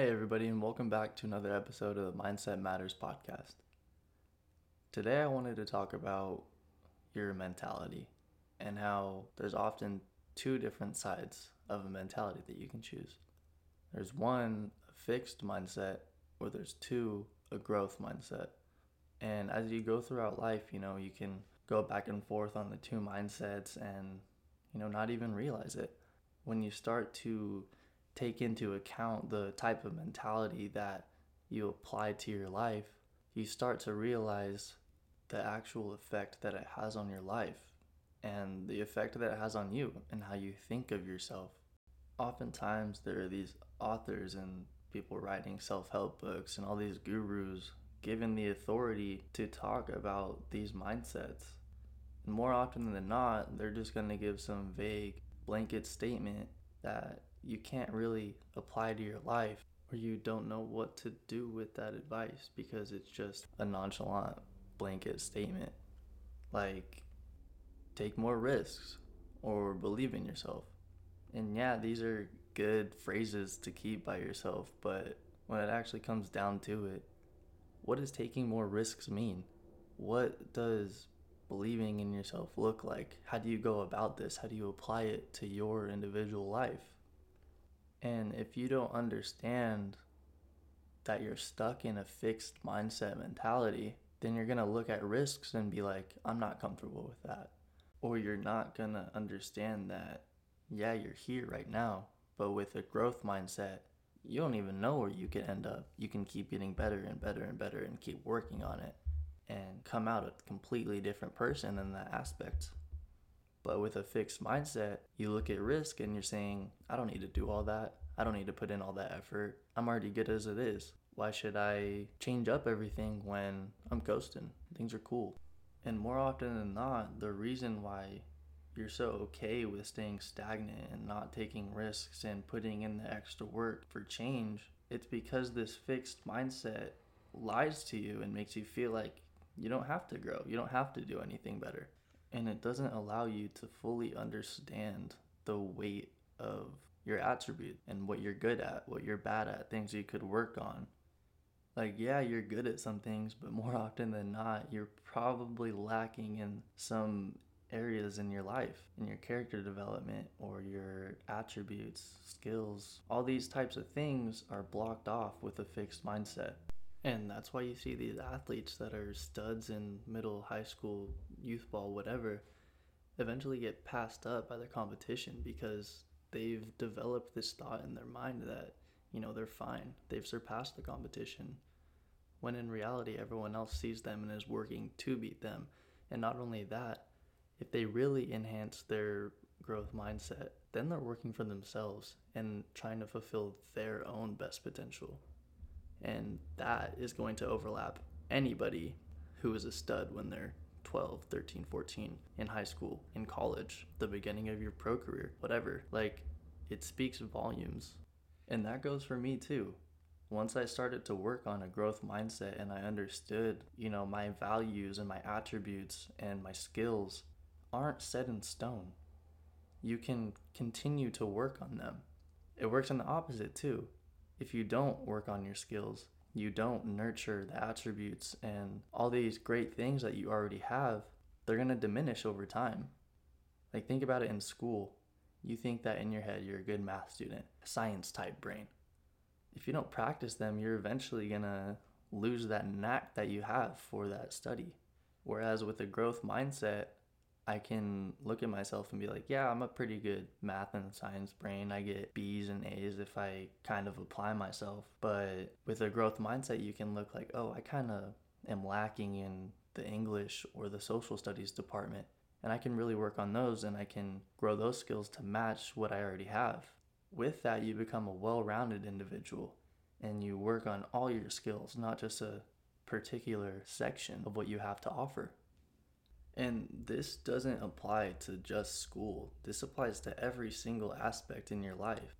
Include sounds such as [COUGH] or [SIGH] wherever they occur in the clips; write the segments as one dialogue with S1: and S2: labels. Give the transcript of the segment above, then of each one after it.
S1: Hey, everybody, and welcome back to another episode of the Mindset Matters podcast. Today, I wanted to talk about your mentality and how there's often two different sides of a mentality that you can choose. There's one, a fixed mindset, or there's two, a growth mindset. And as you go throughout life, you know, you can go back and forth on the two mindsets and, you know, not even realize it. When you start to take into account the type of mentality that you apply to your life, you start to realize the actual effect that it has on your life and the effect that it has on you and how you think of yourself. Oftentimes, there are these authors and people writing self help books and all these gurus given the authority to talk about these mindsets. More often than not, they're just going to give some vague blanket statement that you can't really apply to your life or you don't know what to do with that advice because it's just a nonchalant blanket statement like take more risks or believe in yourself. And yeah, these are good phrases to keep by yourself, but when it actually comes down to it, what does taking more risks mean? What does believing in yourself look like? How do you go about this? How do you apply it to your individual life? And if you don't understand that you're stuck in a fixed mindset mentality, then you're going to look at risks and be like, I'm not comfortable with that. Or you're not going to understand that, yeah, you're here right now, but with a growth mindset, you don't even know where you can end up. You can keep getting better and better and better and keep working on it and come out a completely different person in that aspect. But with a fixed mindset, you look at risk and you're saying, I don't need to do all that. I don't need to put in all that effort. I'm already good as it is. Why should I change up everything when I'm coasting? Things are cool. And more often than not, the reason why you're so okay with staying stagnant and not taking risks and putting in the extra work for change, it's because this fixed mindset lies to you and makes you feel like you don't have to grow. You don't have to do anything better and it doesn't allow you to fully understand the weight of your attribute and what you're good at, what you're bad at, things you could work on. Like, yeah, you're good at some things, but more [LAUGHS] often than not, you're probably lacking in some areas in your life, in your character development or your attributes, skills. All these types of things are blocked off with a fixed mindset. And that's why you see these athletes that are studs in middle, high school, youth ball, whatever, eventually get passed up by their competition because they've developed this thought in their mind that, you know, they're fine. They've surpassed the competition. When in reality, everyone else sees them and is working to beat them. And not only that, if they really enhance their growth mindset, then they're working for themselves and trying to fulfill their own best potential. And that is going to overlap anybody who is a stud when they're 12, 13, 14, in high school, in college, the beginning of your pro career, whatever. Like, it speaks volumes. And that goes for me too. Once I started to work on a growth mindset and I understood, you know, my values and my attributes and my skills aren't set in stone. You can continue to work on them. It works in the opposite too if you don't work on your skills, you don't nurture the attributes and all these great things that you already have, they're going to diminish over time. Like, think about it in school. You think that in your head you're a good math student, science type brain. If you don't practice them, you're eventually going to lose that knack that you have for that study. Whereas with a growth mindset, I can look at myself and be like, yeah, I'm a pretty good math and science brain. I get B's and A's if I kind of apply myself. But with a growth mindset, you can look like, oh, I kind of am lacking in the English or the social studies department. And I can really work on those and I can grow those skills to match what I already have. With that, you become a well rounded individual and you work on all your skills, not just a particular section of what you have to offer. And this doesn't apply to just school. This applies to every single aspect in your life.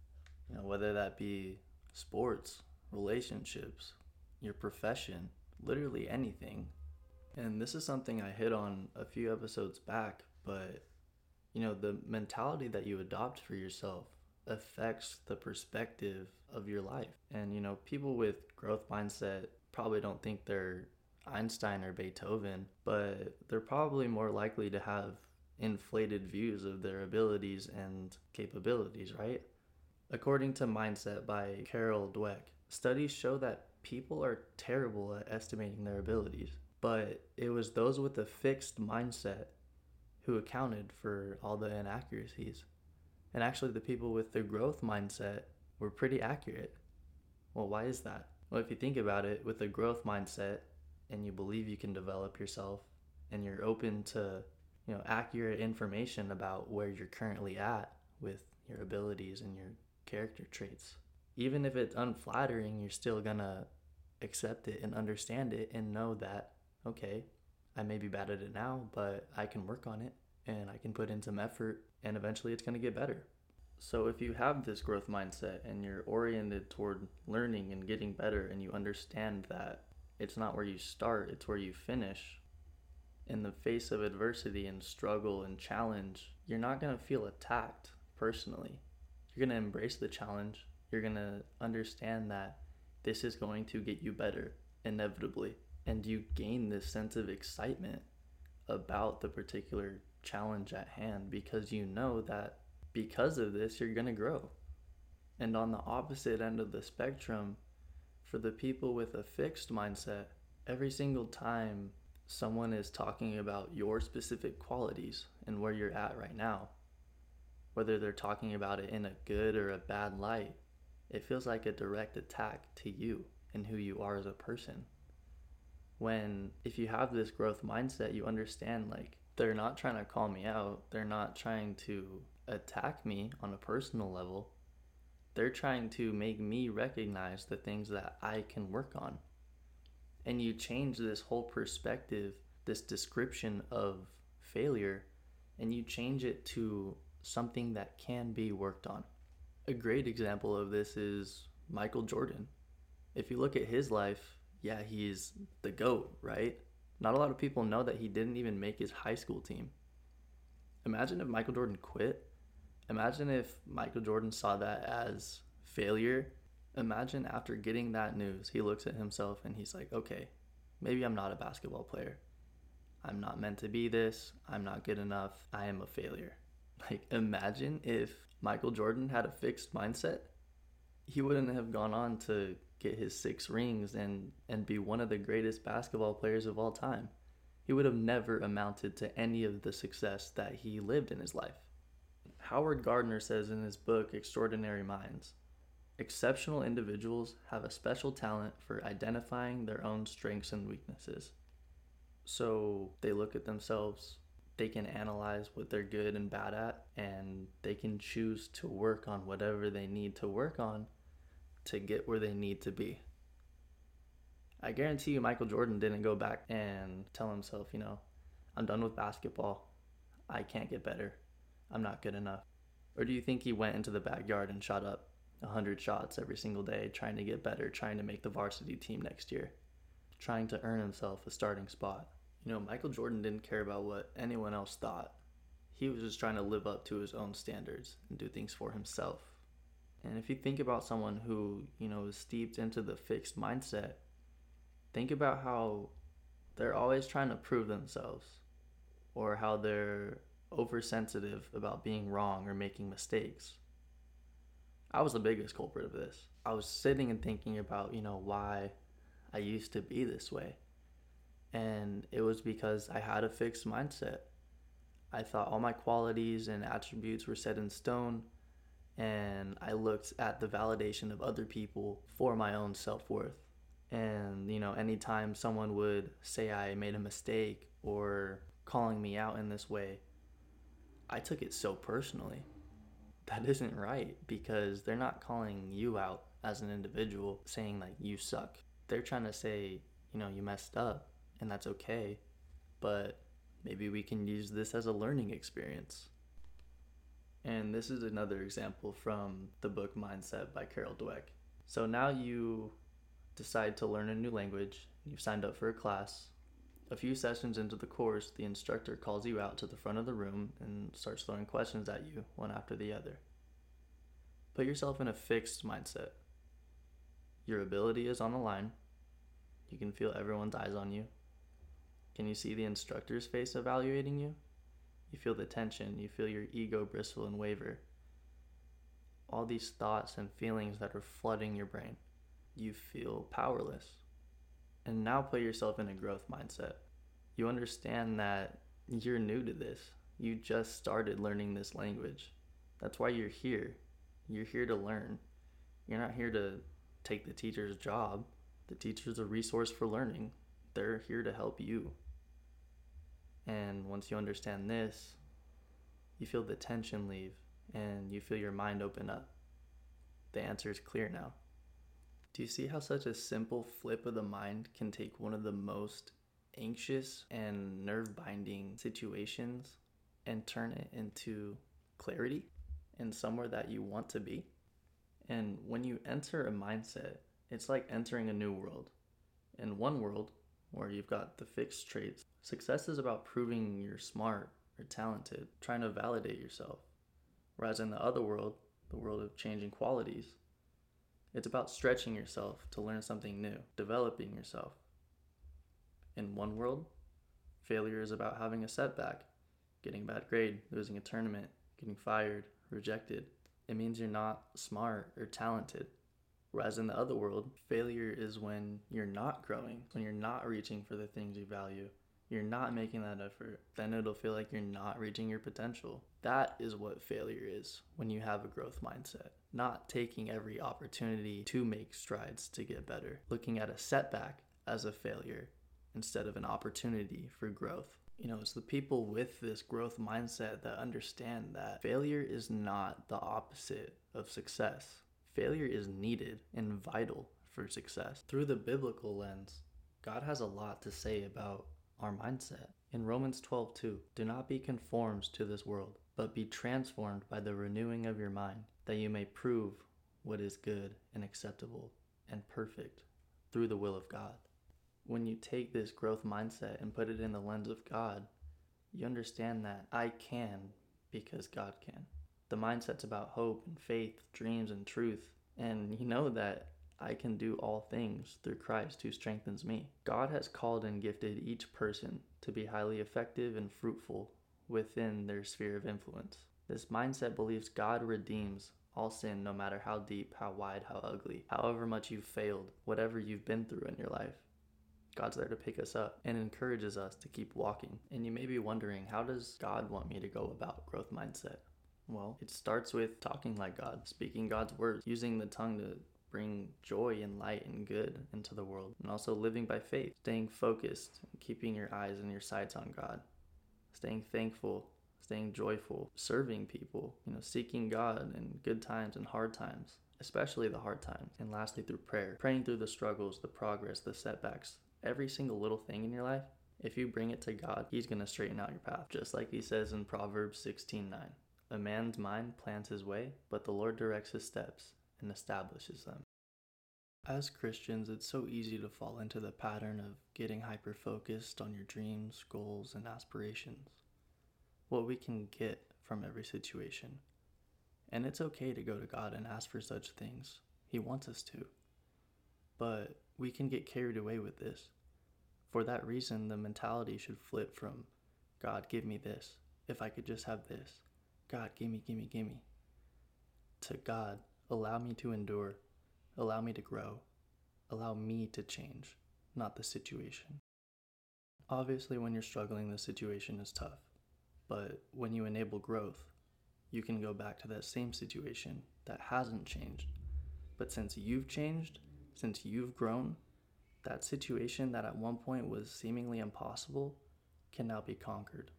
S1: You know, whether that be sports, relationships, your profession, literally anything. And this is something I hit on a few episodes back, but you know, the mentality that you adopt for yourself affects the perspective of your life. And, you know, people with growth mindset probably don't think they're Einstein or Beethoven, but they're probably more likely to have inflated views of their abilities and capabilities, right? According to Mindset by Carol Dweck, studies show that people are terrible at estimating their abilities, but it was those with a fixed mindset who accounted for all the inaccuracies. And actually, the people with the growth mindset were pretty accurate. Well, why is that? Well, if you think about it, with a growth mindset and you believe you can develop yourself and you're open to, you know, accurate information about where you're currently at with your abilities and your character traits, even if it's unflattering, you're still gonna accept it and understand it and know that, okay, I may be bad at it now, but I can work on it and I can put in some effort and eventually it's to get better. So if you have this growth mindset and you're oriented toward learning and getting better and you understand that it's not where you start, it's where you finish. In the face of adversity and struggle and challenge, you're not going to feel attacked personally. You're going to embrace the challenge. You're going to understand that this is going to get you better inevitably. And you gain this sense of excitement about the particular challenge at hand because you know that because of this, you're going to grow. And on the opposite end of the spectrum, for the people with a fixed mindset, every single time someone is talking about your specific qualities and where you're at right now, whether they're talking about it in a good or a bad light, it feels like a direct attack to you and who you are as a person. When, if you have this growth mindset, you understand like they're not trying to call me out, they're not trying to attack me on a personal level. They're trying to make me recognize the things that I can work on. And you change this whole perspective, this description of failure, and you change it to something that can be worked on. A great example of this is Michael Jordan. If you look at his life, yeah, he's the GOAT, right? Not a lot of people know that he didn't even make his high school team. Imagine if Michael Jordan quit. Imagine if Michael Jordan saw that as failure. Imagine after getting that news, he looks at himself and he's like, okay, maybe I'm not a basketball player. I'm not meant to be this. I'm not good enough. I am a failure. [LAUGHS] Like, imagine if Michael Jordan had a fixed mindset. He wouldn't have gone on to get his six rings and, and be one of the greatest basketball players of all time. He would have never amounted to any of the success that he lived in his life. Howard Gardner says in his book Extraordinary Minds exceptional individuals have a special talent for identifying their own strengths and weaknesses. So they look at themselves, they can analyze what they're good and bad at, and they can choose to work on whatever they need to work on to get where they need to be. I guarantee you, Michael Jordan didn't go back and tell himself, you know, I'm done with basketball. I can't get better. I'm not good enough. Or do you think he went into the backyard and shot up 100 shots every single day, trying to get better, trying to make the varsity team next year, trying to earn himself a starting spot? You know, Michael Jordan didn't care about what anyone else thought. He was just trying to live up to his own standards and do things for himself. And if you think about someone who, you know, is steeped into the fixed mindset, think about how they're always trying to prove themselves or how they're oversensitive about being wrong or making mistakes. I was the biggest culprit of this. I was sitting and thinking about, you know, why I used to be this way. And it was because I had a fixed mindset. I thought all my qualities and attributes were set in stone and I looked at the validation of other people for my own self worth. And, you know, anytime someone would say I made a mistake or calling me out in this way, I took it so personally. That isn't right because they're not calling you out as an individual saying like you suck. They're trying to say, you know, you messed up and that's okay, but maybe we can use this as a learning experience. And this is another example from the book Mindset by Carol Dweck. So now you decide to learn a new language, you've signed up for a class. A few sessions into the course, the instructor calls you out to the front of the room and starts throwing questions at you, one after the other. Put yourself in a fixed mindset. Your ability is on the line. You can feel everyone's eyes on you. Can you see the instructor's face evaluating you? You feel the tension, you feel your ego bristle and waver. All these thoughts and feelings that are flooding your brain. You feel powerless. And now put yourself in a growth mindset. You understand that you're new to this. You just started learning this language. That's why you're here. You're here to learn. You're not here to take the teacher's job. The teacher's a resource for learning. They're here to help you. And once you understand this, you feel the tension leave and you feel your mind open up. The answer is clear now. Do you see how such a simple flip of the mind can take one of the most anxious and nerve binding situations and turn it into clarity and somewhere that you want to be? And when you enter a mindset, it's like entering a new world. In one world, where you've got the fixed traits, success is about proving you're smart or talented, trying to validate yourself. Whereas in the other world, the world of changing qualities, it's about stretching yourself to learn something new, developing yourself. In one world, failure is about having a setback, getting a bad grade, losing a tournament, getting fired, rejected. It means you're not smart or talented. Whereas in the other world, failure is when you're not growing, when you're not reaching for the things you value. You're not making that effort. Then it'll feel like you're not reaching your potential. That is what failure is when you have a growth mindset. Not taking every opportunity to make strides to get better. Looking at a setback as a failure instead of an opportunity for growth. You know, it's the people with this growth mindset that understand that failure is not the opposite of success failure is needed and vital for success. Through the biblical lens, God has a lot to say about our mindset. In Romans 12, 2, do not be conformed to this world, but be transformed by the renewing of your mind, that you may prove what is good and acceptable and perfect through the will of God. When you take this growth mindset and put it in the lens of God, you understand that I can because God can. The mindset's about hope and faith, dreams and truth. And you know that I can do all things through Christ who strengthens me. God has called and gifted each person to be highly effective and fruitful within their sphere of influence. This mindset believes God redeems all sin, no matter how deep, how wide, how ugly, however much you've failed, whatever you've been through in your life. God's there to pick us up and encourages us to keep walking. And you may be wondering, how does God want me to go about growth mindset? Well, it starts with talking like God, speaking God's words, using the tongue to bring joy and light and good into the world, and also living by faith, staying focused, keeping your eyes and your sights on God, staying thankful, staying joyful, serving people, you know, seeking God in good times and hard times, especially the hard times, and lastly through prayer, praying through the struggles, the progress, the setbacks, every single little thing in your life. If you bring it to God, He's going to straighten out your path, just like He says in Proverbs 16 9. A man's mind plans his way, but the Lord directs his steps and establishes them. As Christians, it's so easy to fall into the pattern of getting hyper focused on your dreams, goals, and aspirations. What we can get from every situation. And it's okay to go to God and ask for such things. He wants us to. But we can get carried away with this. For that reason, the mentality should flip from God, give me this, if I could just have this, God, gimme, gimme, gimme. To God, allow me to endure, allow me to grow, allow me to change, not the situation. Obviously, when you're struggling, the situation is tough, but when you enable growth, you can go back to that same situation that hasn't changed. But since you've changed, since you've grown, that situation that at one point was seemingly impossible can now be conquered.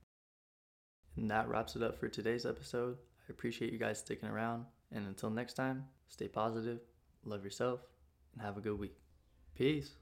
S1: And that wraps it up for today's episode. I appreciate you guys sticking around. And until next time, stay positive, love yourself, and have a good week. Peace.